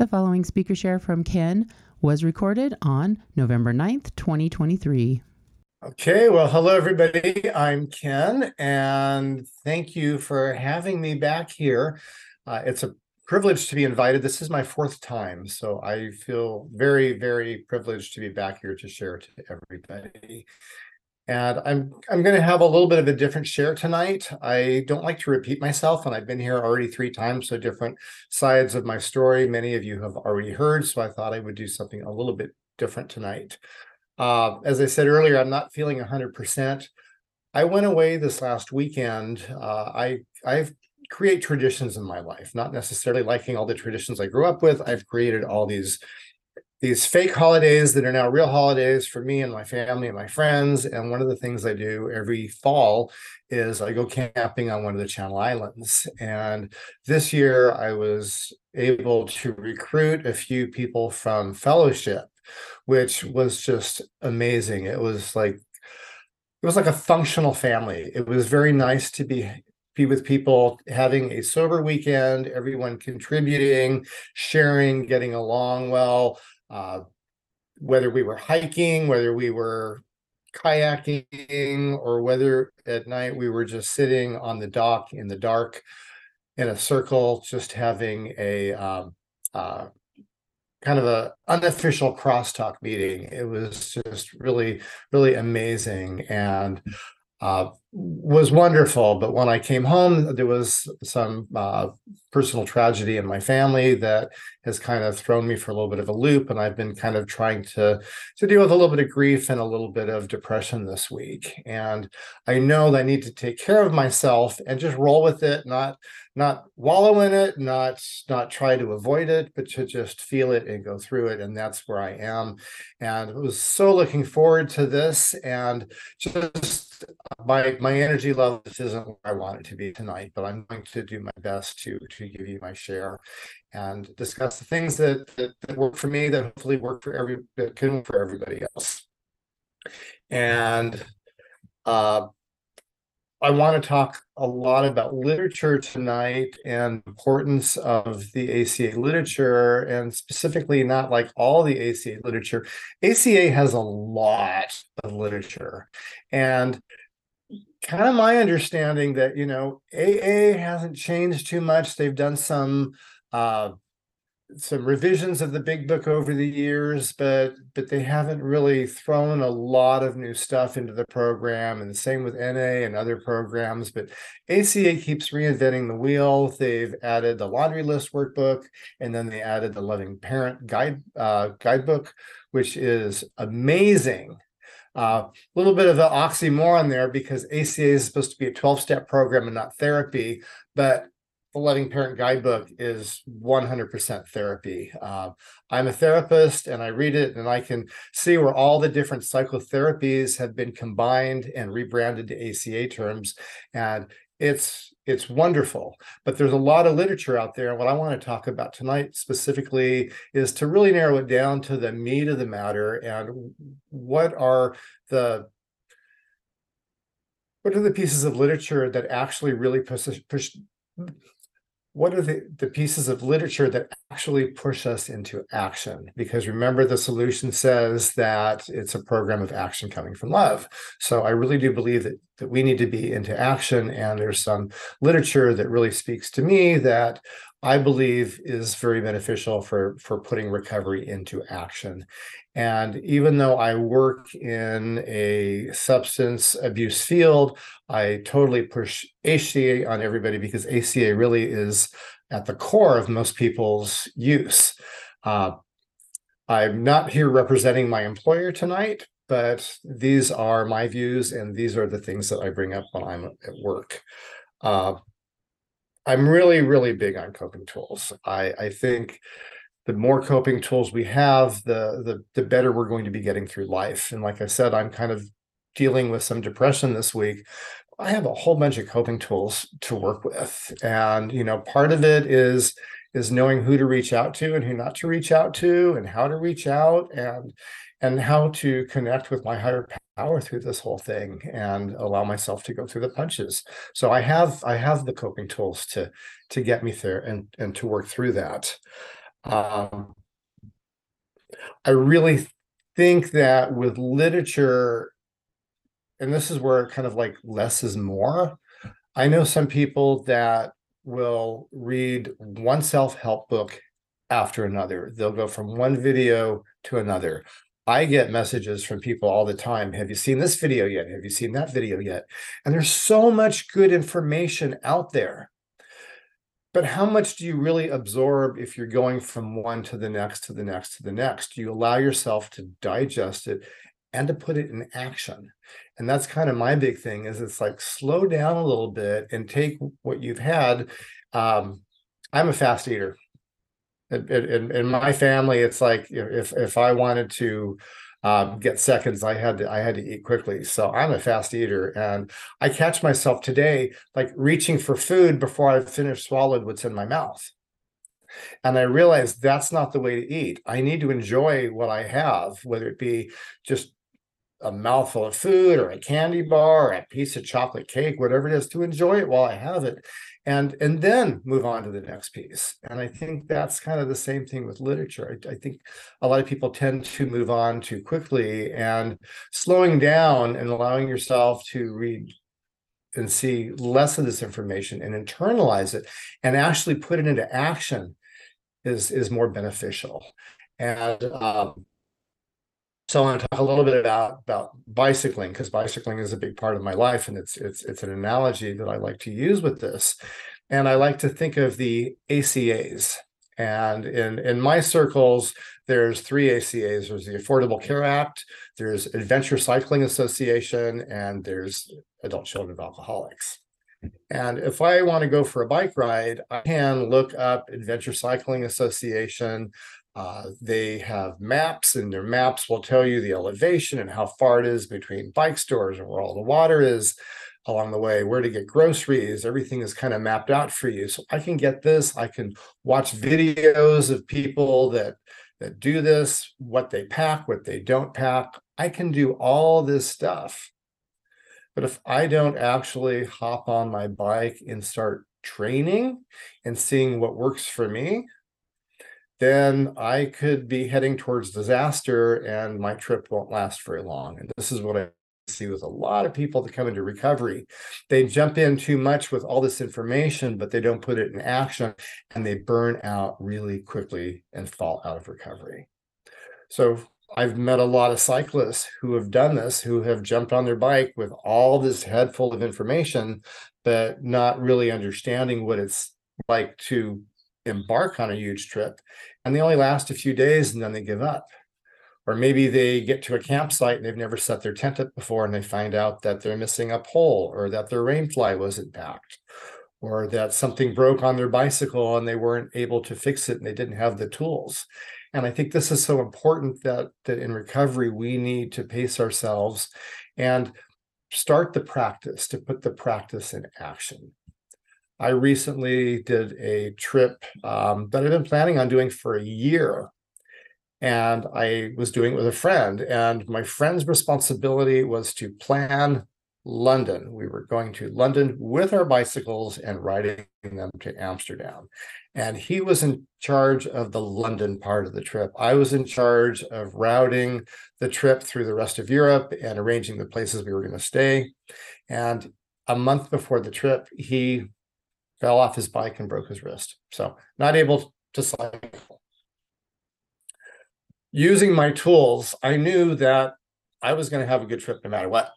The following speaker share from Ken was recorded on November 9th, 2023. Okay, well, hello, everybody. I'm Ken, and thank you for having me back here. Uh, it's a privilege to be invited. This is my fourth time, so I feel very, very privileged to be back here to share to everybody. And I'm I'm going to have a little bit of a different share tonight. I don't like to repeat myself, and I've been here already three times, so different sides of my story. Many of you have already heard, so I thought I would do something a little bit different tonight. Uh, as I said earlier, I'm not feeling 100%. I went away this last weekend. Uh, I I've create traditions in my life, not necessarily liking all the traditions I grew up with. I've created all these these fake holidays that are now real holidays for me and my family and my friends. And one of the things I do every fall is I go camping on one of the Channel Islands. And this year I was able to recruit a few people from fellowship, which was just amazing. It was like it was like a functional family. It was very nice to be be with people having a sober weekend, everyone contributing, sharing, getting along well uh, whether we were hiking, whether we were kayaking, or whether at night we were just sitting on the dock in the dark in a circle, just having a um, uh, kind of a unofficial crosstalk meeting. It was just really, really amazing. And uh, was wonderful. But when I came home, there was some uh, personal tragedy in my family that has kind of thrown me for a little bit of a loop. And I've been kind of trying to to deal with a little bit of grief and a little bit of depression this week. And I know that I need to take care of myself and just roll with it, not not wallow in it, not not try to avoid it, but to just feel it and go through it. And that's where I am. And I was so looking forward to this and just my my energy level isn't where I want it to be tonight, but I'm going to do my best to to give you my share and discuss the things that that, that work for me that hopefully work for every that can work for everybody else. And uh, I want to talk a lot about literature tonight and importance of the ACA literature, and specifically not like all the ACA literature. ACA has a lot of literature, and kind of my understanding that you know AA hasn't changed too much. They've done some uh, some revisions of the big book over the years, but but they haven't really thrown a lot of new stuff into the program. And the same with NA and other programs. But ACA keeps reinventing the wheel. They've added the laundry list workbook, and then they added the loving parent guide uh, guidebook, which is amazing. A uh, little bit of an oxymoron there because ACA is supposed to be a 12 step program and not therapy. But the Loving Parent Guidebook is 100% therapy. Uh, I'm a therapist and I read it and I can see where all the different psychotherapies have been combined and rebranded to ACA terms. And it's it's wonderful but there's a lot of literature out there and what i want to talk about tonight specifically is to really narrow it down to the meat of the matter and what are the what are the pieces of literature that actually really push, push what are the, the pieces of literature that actually push us into action? Because remember, the solution says that it's a program of action coming from love. So I really do believe that, that we need to be into action. And there's some literature that really speaks to me that I believe is very beneficial for, for putting recovery into action. And even though I work in a substance abuse field, I totally push ACA on everybody because ACA really is at the core of most people's use. Uh, I'm not here representing my employer tonight, but these are my views and these are the things that I bring up when I'm at work. Uh, I'm really, really big on coping tools. I, I think the more coping tools we have, the the the better we're going to be getting through life. And like I said, I'm kind of dealing with some depression this week. I have a whole bunch of coping tools to work with. And you know, part of it is is knowing who to reach out to and who not to reach out to and how to reach out and and how to connect with my higher power through this whole thing and allow myself to go through the punches. So i have i have the coping tools to to get me there and and to work through that. Um, i really think that with literature and this is where kind of like less is more i know some people that will read one self-help book after another. They'll go from one video to another I get messages from people all the time. Have you seen this video yet? Have you seen that video yet? And there's so much good information out there. But how much do you really absorb if you're going from one to the next to the next to the next? Do you allow yourself to digest it and to put it in action? And that's kind of my big thing is it's like slow down a little bit and take what you've had. Um, I'm a fast eater in, in my family, it's like if if I wanted to um, get seconds, I had to I had to eat quickly. So I'm a fast eater, and I catch myself today like reaching for food before I've finished swallowed what's in my mouth. And I realized that's not the way to eat. I need to enjoy what I have, whether it be just a mouthful of food or a candy bar or a piece of chocolate cake, whatever it is, to enjoy it while I have it and and then move on to the next piece. And i think that's kind of the same thing with literature. I, I, think a lot of people tend to move on too quickly and slowing down and allowing yourself to read and see less of this information and internalize it and actually put it into action is is more beneficial. And um, so I want to talk a little bit about about bicycling because bicycling is a big part of my life, and it's it's it's an analogy that I like to use with this. And I like to think of the ACAs. And in in my circles, there's three ACAs. There's the Affordable Care Act, there's Adventure Cycling Association, and there's Adult Children of Alcoholics. And if I want to go for a bike ride, I can look up Adventure Cycling Association. Uh, they have maps, and their maps will tell you the elevation and how far it is between bike stores and where all the water is along the way, where to get groceries. Everything is kind of mapped out for you. So I can get this. I can watch videos of people that that do this, what they pack, what they don't pack. I can do all this stuff. But if I don't actually hop on my bike and start training and seeing what works for me, then I could be heading towards disaster and my trip won't last very long. And this is what I see with a lot of people that come into recovery. They jump in too much with all this information, but they don't put it in action and they burn out really quickly and fall out of recovery. So I've met a lot of cyclists who have done this, who have jumped on their bike with all this head full of information, but not really understanding what it's like to embark on a huge trip and they only last a few days and then they give up. Or maybe they get to a campsite and they've never set their tent up before and they find out that they're missing a pole or that their rain fly wasn't packed or that something broke on their bicycle and they weren't able to fix it and they didn't have the tools. And i think this is so important that that in recovery we need to pace ourselves and start the practice to put the practice in action I recently did a trip um, that I've been planning on doing for a year. And I was doing it with a friend, and my friend's responsibility was to plan London. We were going to London with our bicycles and riding them to Amsterdam. And he was in charge of the London part of the trip. I was in charge of routing the trip through the rest of Europe and arranging the places we were going to stay. And a month before the trip, he fell off his bike and broke his wrist. So not able to cycle. Using my tools, I knew that I was going to have a good trip no matter what.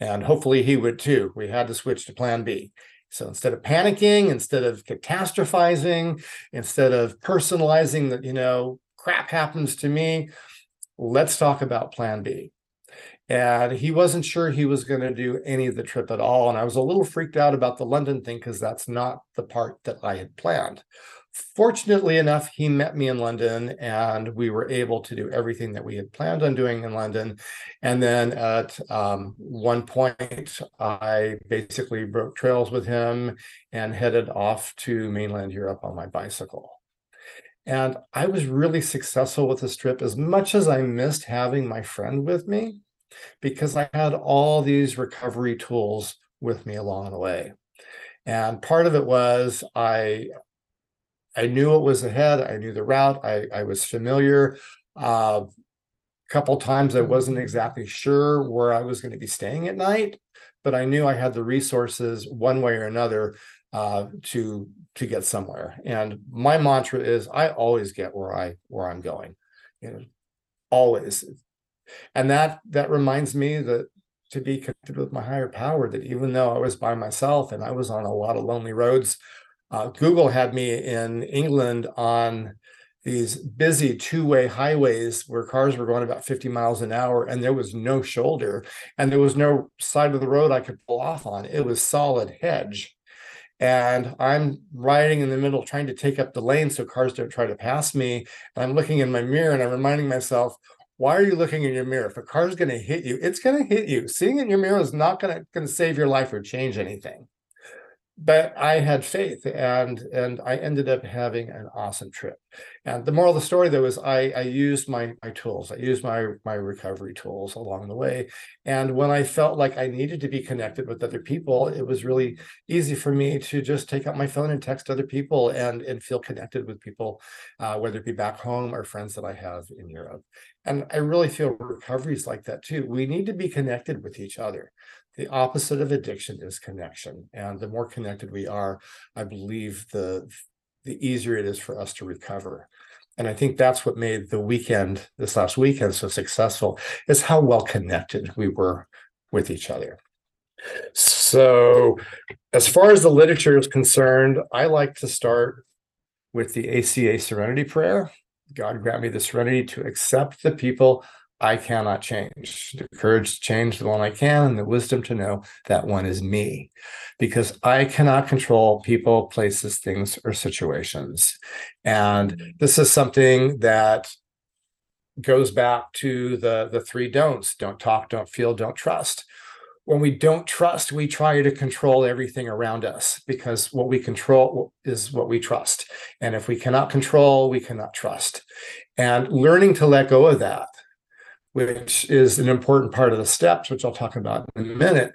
And hopefully he would too. We had to switch to plan B. So instead of panicking, instead of catastrophizing, instead of personalizing that, you know, crap happens to me, let's talk about plan B and he wasn't sure he was going to do any of the trip at all and i was a little freaked out about the london thing because that's not the part that i had planned fortunately enough, he met me in London and we were able to do everything that we had planned on doing in London. And then at um, one point, I basically broke trails with him and headed off to mainland Europe on my bicycle. And I was really successful with this trip as much as I missed having my friend with me because I had all these recovery tools with me along the way. And part of it was I I knew what was ahead. I knew the route. I, I was familiar. A uh, couple times I wasn't exactly sure where I was going to be staying at night, but I knew I had the resources one way or another uh, to to get somewhere. And my mantra is I always get where I where I'm going. You know, always. And that that reminds me that to be connected with my higher power, that even though I was by myself and I was on a lot of lonely roads, uh, Google had me in England on these busy two-way highways where cars were going about 50 miles an hour and there was no shoulder and there was no side of the road I could pull off on. It was solid hedge. And I'm riding in the middle trying to take up the lane so cars don't try to pass me. And I'm looking in my mirror and I'm reminding myself, why are you looking in your mirror? If a car is going to hit you, it's going to hit you. Seeing in your mirror is not going to, going to save your life or change anything but I had faith and and I ended up having an awesome trip. And the moral of the story though is I I used my my tools. I used my my recovery tools along the way. And when I felt like I needed to be connected with other people, it was really easy for me to just take out my phone and text other people and and feel connected with people, uh, whether it be back home or friends that I have in Europe. And I really feel recovery is like that too. We need to be connected with each other the opposite of addiction is connection and the more connected we are i believe the the easier it is for us to recover. And i think that's what made the weekend this last weekend so successful is how well connected we were with each other. So as far as the literature is concerned i like to start with the aca serenity prayer. God grant me the serenity to accept the people I cannot change, the courage to change the one I can, and the wisdom to know that one is me. Because I cannot control people, places, things, or situations. And mm-hmm. this is something that goes back to the, the three don'ts don't talk, don't feel, don't trust. When we don't trust, we try to control everything around us because what we control is what we trust. And if we cannot control, we cannot trust. And learning to let go of that which is an important part of the steps, which I'll talk about in a minute,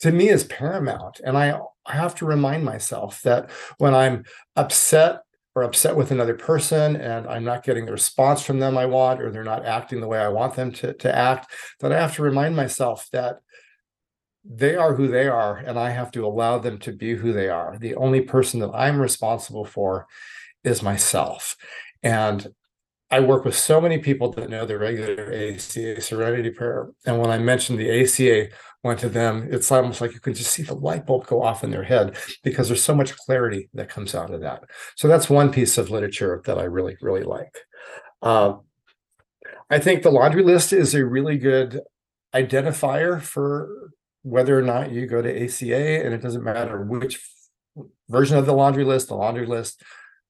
to me is paramount. And I, have to remind myself that when I'm upset or upset with another person and I'm not getting the response from them I want, or they're not acting the way I want them to, to act, that I have to remind myself that they are who they are and I have to allow them to be who they are. The only person that I'm responsible for is myself. And I work with so many people that know the regular ACA Serenity Prayer. And when I mentioned the ACA went to them, it's almost like you can just see the light bulb go off in their head because there's so much clarity that comes out of that. So that's one piece of literature that I really, really like. Uh, I think the laundry list is a really good identifier for whether or not you go to ACA, and it doesn't matter which version of the laundry list, the laundry list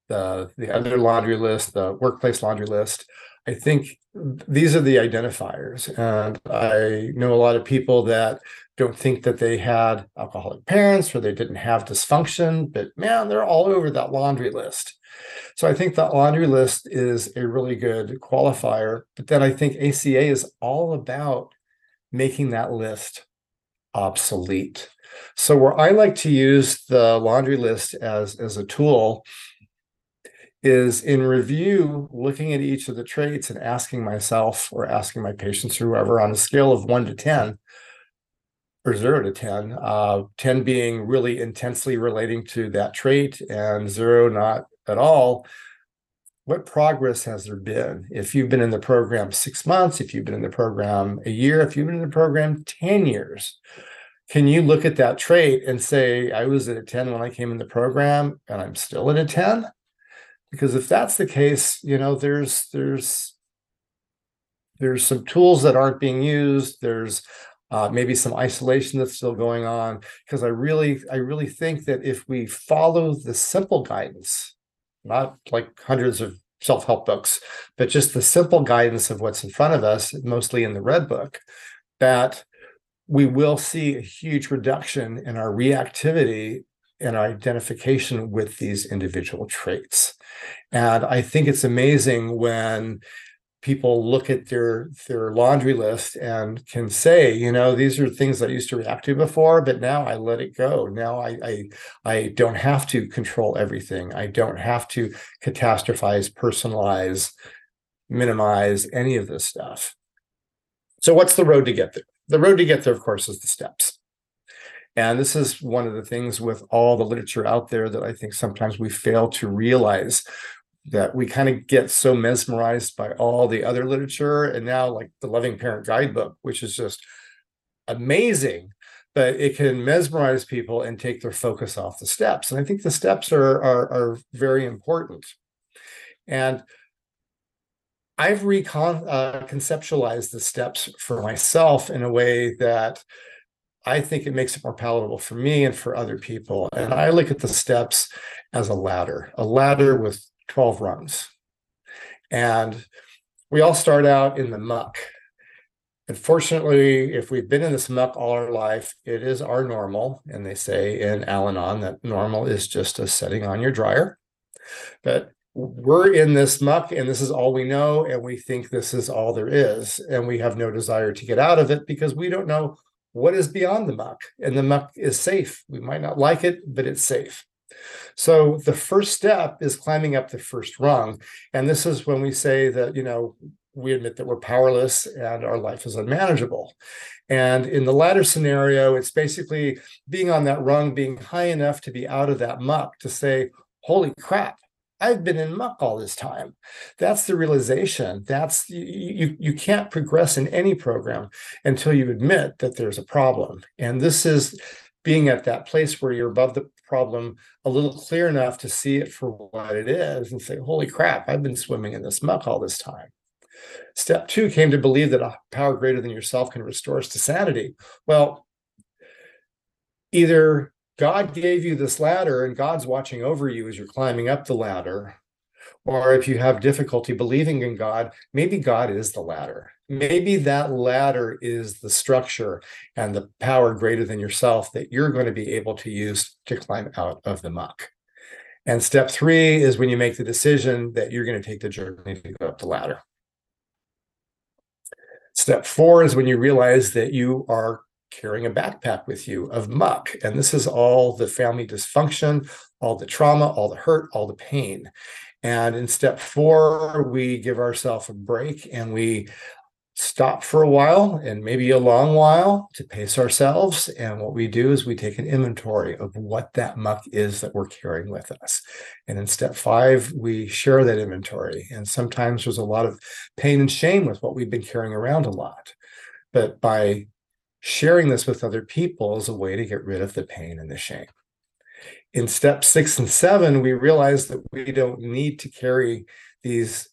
the the other laundry list, the workplace laundry list. I think these are the identifiers. And I know a lot of people that don't think that they had alcoholic parents or they didn't have dysfunction, but man, they're all over that laundry list. So I think that laundry list is a really good qualifier. But then I think ACA is all about making that list obsolete. So where I like to use the laundry list as, as a tool is in review, looking at each of the traits and asking myself or asking my patients or whoever on a scale of one to 10 or zero to 10, uh, 10 being really intensely relating to that trait and zero not at all. What progress has there been? If you've been in the program six months, if you've been in the program a year, if you've been in the program 10 years, can you look at that trait and say, I was at a 10 when I came in the program and I'm still at a 10? Because if that's the case you know there's there's there's some tools that aren't being used. There's uh, maybe some isolation that's still going on. Because i really i really think that if we follow the simple guidance not like hundreds of self-help books, but just the simple guidance of what's in front of us, mostly in the red book, that we will see a huge reduction in our reactivity and identification with these individual traits. And I think it's amazing when people look at their their laundry list and can say you know these are things i used to react to before but now i let it go. Now i i, I don't have to control everything. I don't have to catastrophize personalize minimize any of this stuff. So what's the road to get there? The road to get there of course is the steps and this is one of the things with all the literature out there that I think sometimes we fail to realize that we kind of get so mesmerized by all the other literature and now like the loving parent guidebook which is just amazing but it can mesmerize people and take their focus off the steps and i think the steps are are, are very important. And i've recon uh, conceptualized the steps for myself in a way that I think it makes it more palatable for me and for other people. And I look at the steps as a ladder, a ladder with 12 rungs. And we all start out in the muck. Unfortunately, if we've been in this muck all our life, it is our normal. And they say in Al Anon that normal is just a setting on your dryer. But we're in this muck and this is all we know. And we think this is all there is. And we have no desire to get out of it because we don't know what is beyond the muck. And the muck is safe. We might not like it, but it's safe. So the first step is climbing up the first rung. And this is when we say that, you know, we admit that we're powerless and our life is unmanageable. And in the ladder scenario, it's basically being on that rung, being high enough to be out of that muck to say, holy crap, I've been in muck all this time. That's the realization. That's you, you can't progress in any program until you admit that there's a problem. And this is being at that place where you're above the problem a little clear enough to see it for what it is and say, holy crap, I've been swimming in this muck all this time. Step two came to believe that a power greater than yourself can restore us to sanity. Well, either God gave you this ladder and God's watching over you as you're climbing up the ladder, or if you have difficulty believing in God, maybe God is the ladder. Maybe that ladder is the structure and the power greater than yourself that you're going to be able to use to climb out of the muck. And step three is when you make the decision that you're going to take the journey to go up the ladder. Step four is when you realize that you are carrying a backpack with you of muck. And this is all the family dysfunction, all the trauma, all the hurt, all the pain. And in step four, we give ourselves a break and we stop for a while and maybe a long while to pace ourselves. And what we do is we take an inventory of what that muck is that we're carrying with us. And in step five, we share that inventory. And sometimes there's a lot of pain and shame with what we've been carrying around a lot. But by sharing this with other people is a way to get rid of the pain and the shame. In step six and seven, we realize that we don't need to carry these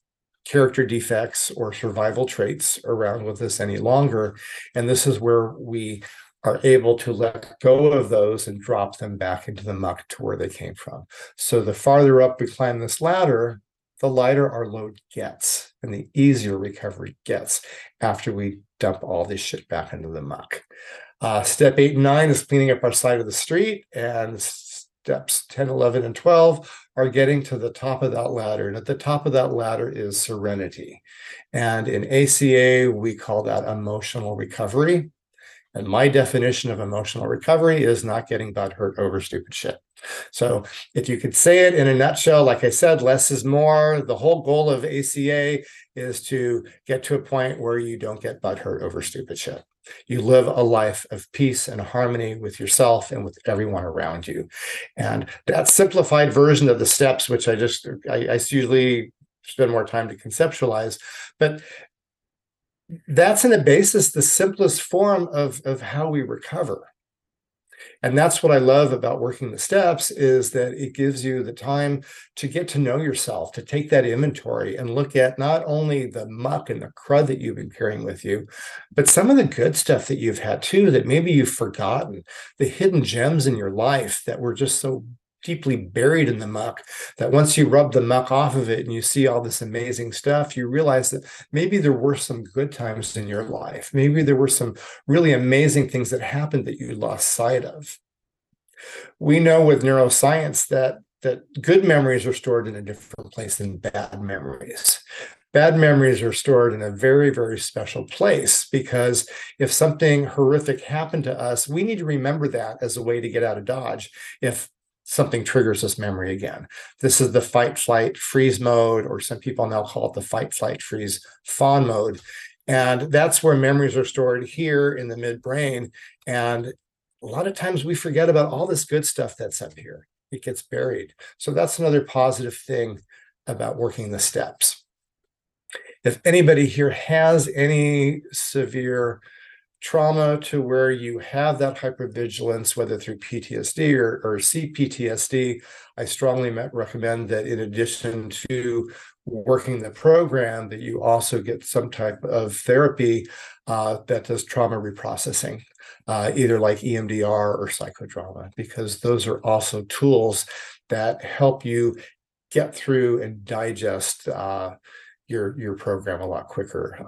character defects or survival traits around with us any longer. And this is where we are able to let go of those and drop them back into the muck to where they came from. So the farther up we climb this ladder, the lighter our load gets and the easier recovery gets after we dump all this shit back into the muck. Uh, step eight and nine is cleaning up our side of the street, and steps 10, 11, and 12 are getting to the top of that ladder. And at the top of that ladder is serenity. And in ACA, we call that emotional recovery. And my definition of emotional recovery is not getting butt hurt over stupid shit. So if you could say it in a nutshell, like I said, less is more. The whole goal of ACA is to get to a point where you don't get butt hurt over stupid shit. You live a life of peace and harmony with yourself and with everyone around you. And that simplified version of the steps, which I just, I, I usually spend more time to conceptualize, but that's in a basis the simplest form of, of how we recover and that's what i love about working the steps is that it gives you the time to get to know yourself to take that inventory and look at not only the muck and the crud that you've been carrying with you but some of the good stuff that you've had too that maybe you've forgotten the hidden gems in your life that were just so deeply buried in the muck that once you rub the muck off of it and you see all this amazing stuff, you realize that maybe there were some good times in your life. Maybe there were some really amazing things that happened that you lost sight of. We know with neuroscience that that good memories are stored in a different place than bad memories. Bad memories are stored in a very, very special place because if something horrific happened to us, we need to remember that as a way to get out of Dodge. If something triggers this memory again. This is the fight, flight, freeze mode, or some people now call it the fight, flight, freeze, fawn mode. And that's where memories are stored here in the midbrain. And a lot of times we forget about all this good stuff that's up here. It gets buried. So that's another positive thing about working the steps. If anybody here has any severe trauma to where you have that hypervigilance, whether through PTSD or, or CPTSD, I strongly recommend that in addition to working the program, that you also get some type of therapy uh, that does trauma reprocessing, uh, either like EMDR or psychodrama, because those are also tools that help you get through and digest uh, your your program a lot quicker.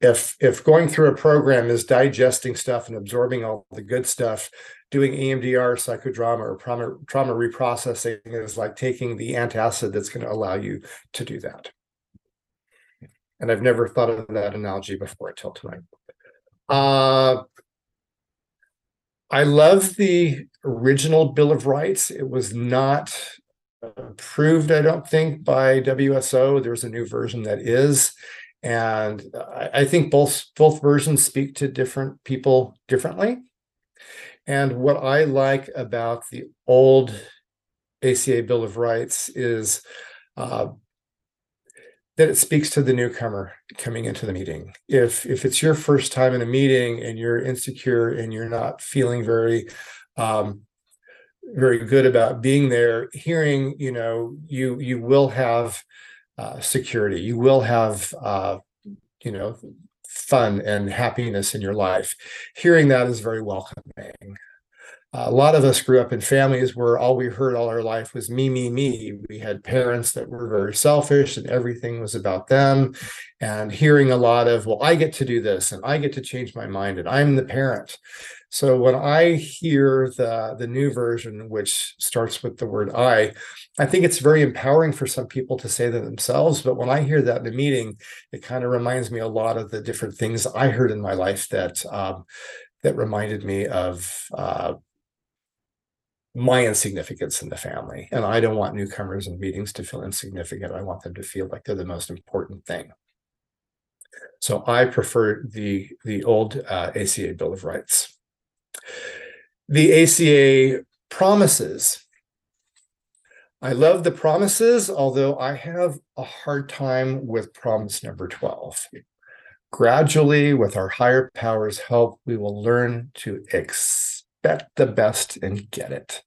If if going through a program is digesting stuff and absorbing all the good stuff doing emdr psychodrama or trauma, trauma reprocessing is like taking the antacid that's going to allow you to do that. And i've never thought of that analogy before until tonight. Uh, i love the original bill of rights. It was not approved i don't think by wso there's a new version that is and I, think both both versions speak to different people differently. And what I like about the old ACA Bill of Rights is uh, that it speaks to the newcomer coming into the meeting. If if it's your first time in a meeting and you're insecure and you're not feeling very um, very good about being there, hearing you know you you will have uh, security. You will have, uh, you know, fun and happiness in your life. Hearing that is very welcoming. a lot of us grew up in families where all we heard all our life was me, me, me. We had parents that were very selfish and everything was about them. And hearing a lot of, well, I get to do this and I get to change my mind and I'm the parent. So when I hear the the new version, which starts with the word I, I think it's very empowering for some people to say that themselves. But when I hear that in a meeting, it kind of reminds me a lot of the different things I heard in my life that um, that reminded me of uh, my insignificance in the family. And I don't want newcomers in meetings to feel insignificant. I want them to feel like they're the most important thing. So I prefer the the old uh, ACA Bill of Rights. The ACA promises. I love the promises, although I have a hard time with promise number 12. Gradually, with our higher powers' help, we will learn to expect the best and get it.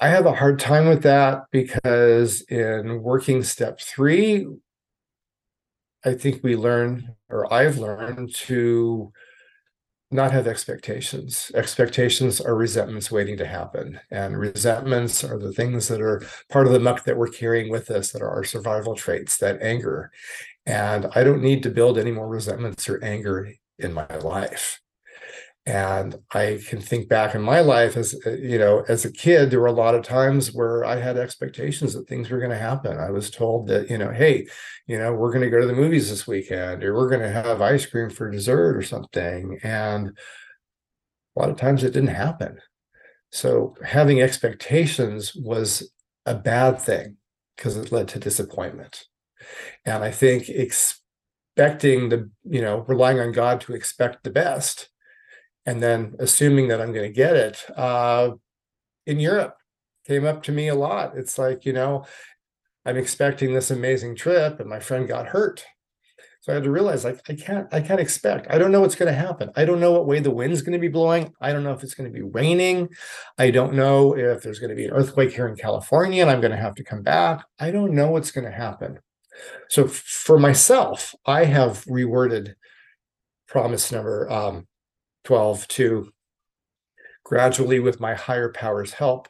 I have a hard time with that because in working step three, I think we learn, or I've learned to not have expectations. Expectations are resentments waiting to happen. And resentments are the things that are part of the muck that we're carrying with us that are our survival traits, that anger. And I don't need to build any more resentments or anger in my life. And I can think back in my life as uh, you know, as a kid, there were a lot of times where I had expectations that things were going to happen. I was told that, you know, hey, you know, we're going to go to the movies this weekend, or we're going to have ice cream for dessert or something. And a lot of times it didn't happen. So having expectations was a bad thing because it led to disappointment. And I think expecting the, you know, relying on God to expect the best and then assuming that I'm going to get it uh, in Europe came up to me a lot. It's like, you know, I'm expecting this amazing trip and my friend got hurt. So I had to realize like I can't I can't expect. I don't know what's going to happen. I don't know what way the wind's going to be blowing. I don't know if it's going to be raining. I don't know if there's going to be an earthquake here in California and I'm going to have to come back. I don't know what's going to happen. So for myself, I have reworded promise number um, 12 to gradually, with my higher powers' help,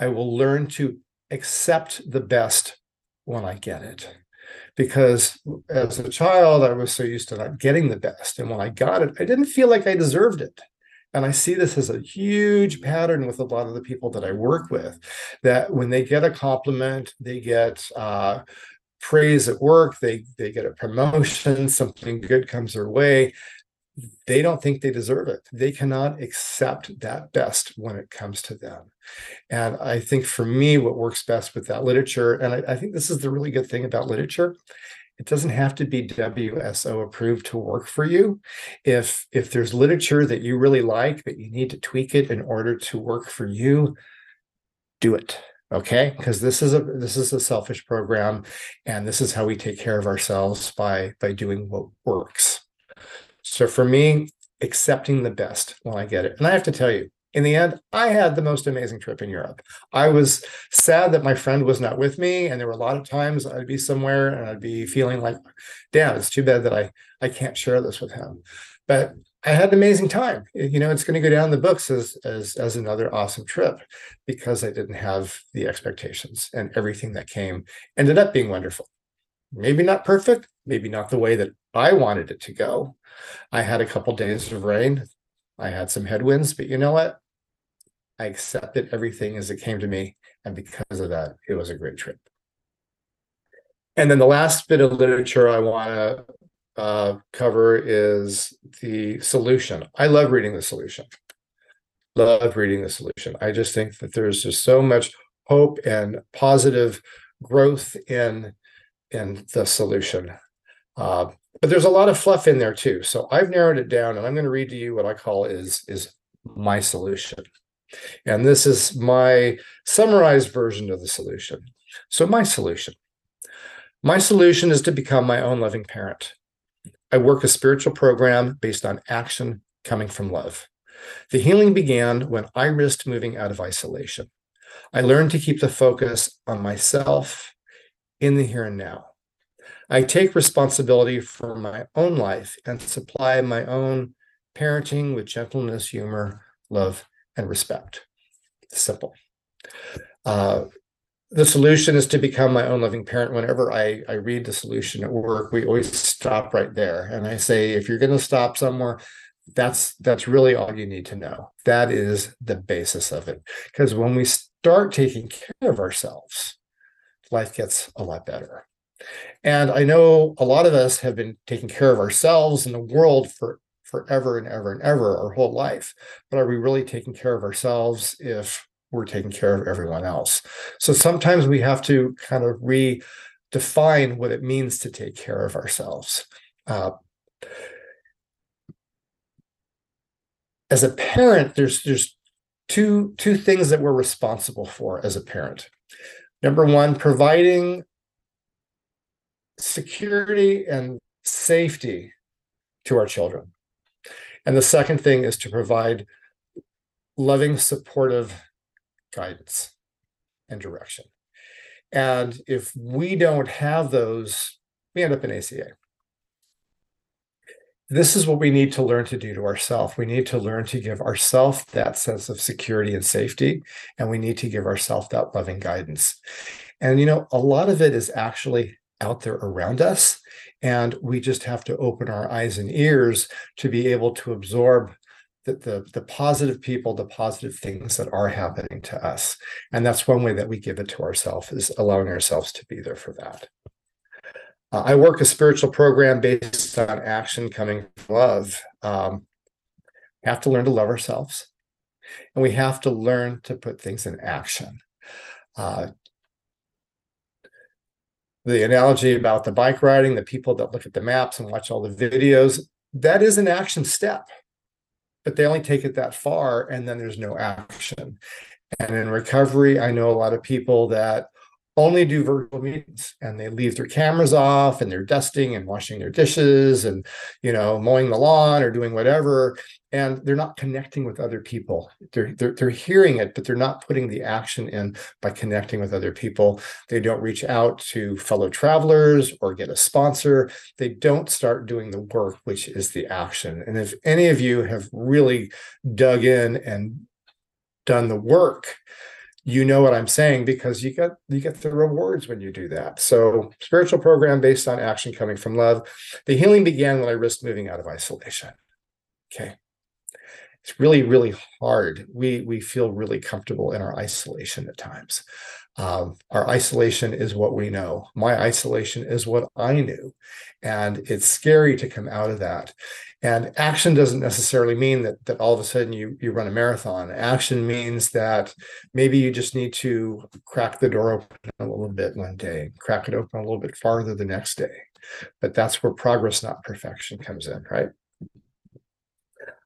I will learn to accept the best when I get it. Because as a child, I was so used to not getting the best. And when I got it, I didn't feel like I deserved it. And I see this as a huge pattern with a lot of the people that I work with that when they get a compliment, they get uh, praise at work, they, they get a promotion, something good comes their way. They don't think they deserve it. They cannot accept that best when it comes to them. And I think for me, what works best with that literature, and I, I think this is the really good thing about literature, it doesn't have to be WSO approved to work for you. If if there's literature that you really like, but you need to tweak it in order to work for you, do it. Okay, because this is a this is a selfish program, and this is how we take care of ourselves by by doing what works. So for me, accepting the best when I get it, and I have to tell you, in the end, I had the most amazing trip in Europe. I was sad that my friend was not with me, and there were a lot of times I'd be somewhere and I'd be feeling like, damn, it's too bad that I I can't share this with him. But I had an amazing time. You know, it's going to go down the books as as as another awesome trip because I didn't have the expectations and everything that came ended up being wonderful. Maybe not perfect, maybe not the way that I wanted it to go. I had a couple days of rain. I had some headwinds, but you know what? I accepted everything as it came to me. And because of that, it was a great trip. And then the last bit of literature I want to uh, cover is the solution. I love reading the solution. Love reading the solution. I just think that there's just so much hope and positive growth in in the solution. Uh, but there's a lot of fluff in there too. So I've narrowed it down and I'm going to read to you what I call is is my solution. And this is my summarized version of the solution. So my solution. My solution is to become my own loving parent. I work a spiritual program based on action coming from love. The healing began when I risked moving out of isolation. I learned to keep the focus on myself in the here and now. I take responsibility for my own life and supply my own parenting with gentleness, humor, love, and respect. Simple. Uh, the solution is to become my own loving parent. Whenever I, I read the solution at work, we always stop right there. And I say, if you're going to stop somewhere, that's that's really all you need to know. That is the basis of it. Because when we start taking care of ourselves, life gets a lot better. And I know a lot of us have been taking care of ourselves and the world for forever and ever and ever our whole life. But are we really taking care of ourselves if we're taking care of everyone else? So sometimes we have to kind of redefine what it means to take care of ourselves. Uh, as a parent, there's there's two two things that we're responsible for as a parent. Number one, providing security and safety to our children. And the second thing is to provide loving, supportive guidance and direction. And if we don't have those, we end up in ACA. This is what we need to learn to do to ourselves. We need to learn to give ourselves that sense of security and safety, and we need to give ourselves that loving guidance. And, you know, a lot of it is actually out there around us. And we just have to open our eyes and ears to be able to absorb the, the, the, positive people, the positive things that are happening to us. And that's one way that we give it to ourselves is allowing ourselves to be there for that. Uh, I work a spiritual program based on action coming from love. Um, we have to learn to love ourselves and we have to learn to put things in action. Uh, the analogy about the bike riding, the people that look at the maps and watch all the videos, that is an action step, but they only take it that far and then there's no action. And in recovery, I know a lot of people that only do virtual meetings and they leave their cameras off and they're dusting and washing their dishes and you know mowing the lawn or doing whatever and they're not connecting with other people. They're, they're they're hearing it but they're not putting the action in by connecting with other people. They don't reach out to fellow travelers or get a sponsor. They don't start doing the work which is the action. And if any of you have really dug in and done the work you know what I'm saying because you get you get the rewards when you do that. So spiritual program based on action coming from love. The healing began when I risked moving out of isolation. Okay. It's really, really hard. We we feel really comfortable in our isolation at times. Um, our isolation is what we know. My isolation is what I knew. And it's scary to come out of that. And action doesn't necessarily mean that that all of a sudden you you run a marathon. Action means that maybe you just need to crack the door open a little bit one day, crack it open a little bit farther the next day. But that's where progress, not perfection, comes in, right?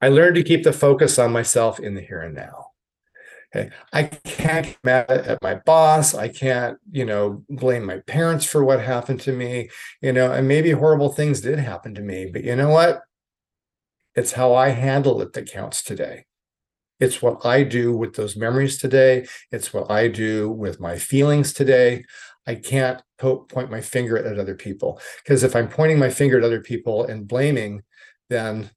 I learned to keep the focus on myself in the here and now. Okay. I can't mad at my boss. I can't, you know, blame my parents for what happened to me, you know, and maybe horrible things did happen to me. But you know what? It's how I handle it that counts today. It's what I do with those memories today. It's what I do with my feelings today. I can't po- point my finger at other people because if I'm pointing my finger at other people and blaming, then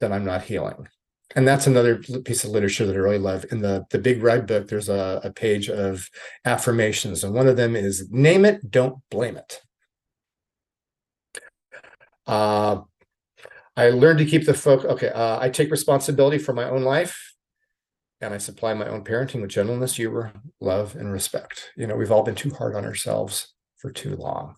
then I'm not healing. And that's another piece of literature that I really love. In the the Big Red Book, there's a, a page of affirmations, and one of them is "Name it, don't blame it." Uh, I learned to keep the focus. Okay, uh, I take responsibility for my own life, and I supply my own parenting with gentleness, humor, love, and respect. You know, we've all been too hard on ourselves for too long.